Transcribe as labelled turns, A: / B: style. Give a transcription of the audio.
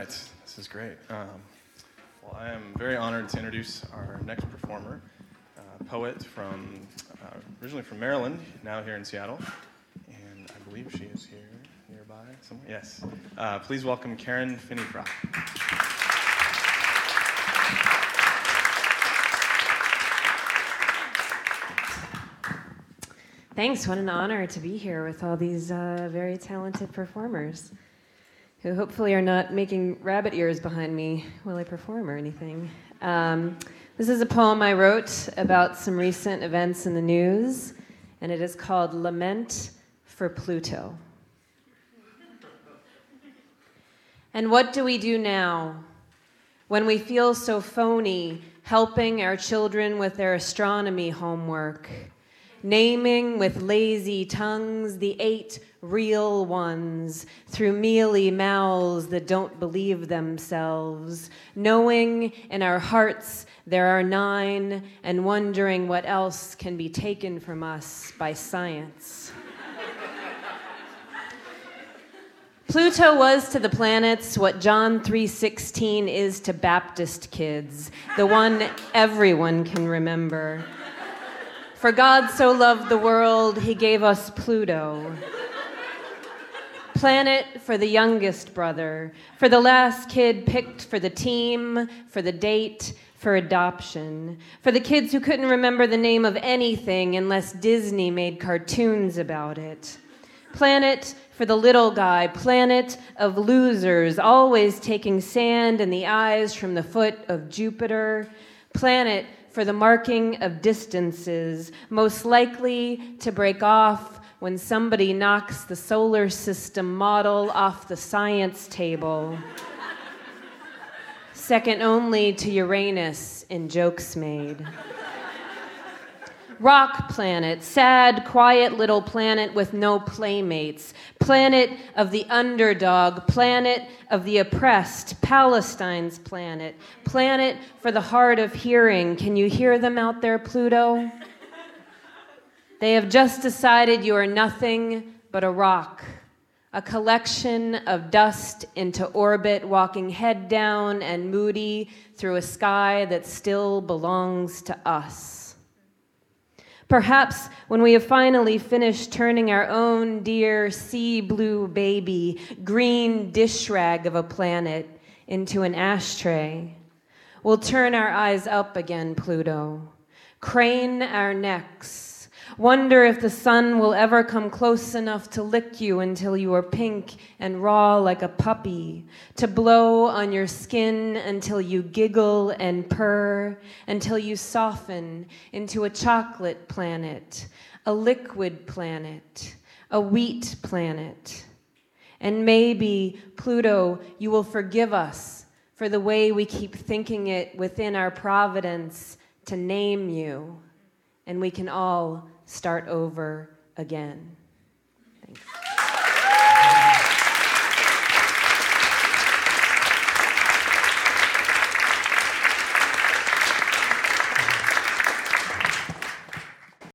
A: right, this is great. Um, well, I am very honored to introduce our next performer, a poet from uh, originally from Maryland, now here in Seattle, and I believe she is here nearby somewhere. Yes, uh, please welcome Karen Finneyfrock.
B: Thanks. What an honor to be here with all these uh, very talented performers who hopefully are not making rabbit ears behind me while I perform or anything. Um, this is a poem I wrote about some recent events in the news, and it is called Lament for Pluto. And what do we do now when we feel so phony helping our children with their astronomy homework? Naming with lazy tongues the eight real ones through mealy mouths that don't believe themselves, knowing in our hearts there are nine, and wondering what else can be taken from us by science. Pluto was to the planets what John 3:16 is to Baptist kids, the one everyone can remember. For God so loved the world, he gave us Pluto. Planet for the youngest brother, for the last kid picked for the team, for the date, for adoption, for the kids who couldn't remember the name of anything unless Disney made cartoons about it. Planet for the little guy, planet of losers, always taking sand in the eyes from the foot of Jupiter. Planet for the marking of distances, most likely to break off when somebody knocks the solar system model off the science table. Second only to Uranus in Jokes Made. Rock planet, sad, quiet little planet with no playmates. Planet of the underdog, planet of the oppressed, Palestine's planet. Planet for the hard of hearing. Can you hear them out there, Pluto? They have just decided you are nothing but a rock, a collection of dust into orbit, walking head down and moody through a sky that still belongs to us. Perhaps when we have finally finished turning our own dear sea blue baby, green dish rag of a planet into an ashtray, we'll turn our eyes up again, Pluto, crane our necks Wonder if the sun will ever come close enough to lick you until you are pink and raw like a puppy, to blow on your skin until you giggle and purr, until you soften into a chocolate planet, a liquid planet, a wheat planet. And maybe, Pluto, you will forgive us for the way we keep thinking it within our providence to name you, and we can all start over again. Thanks.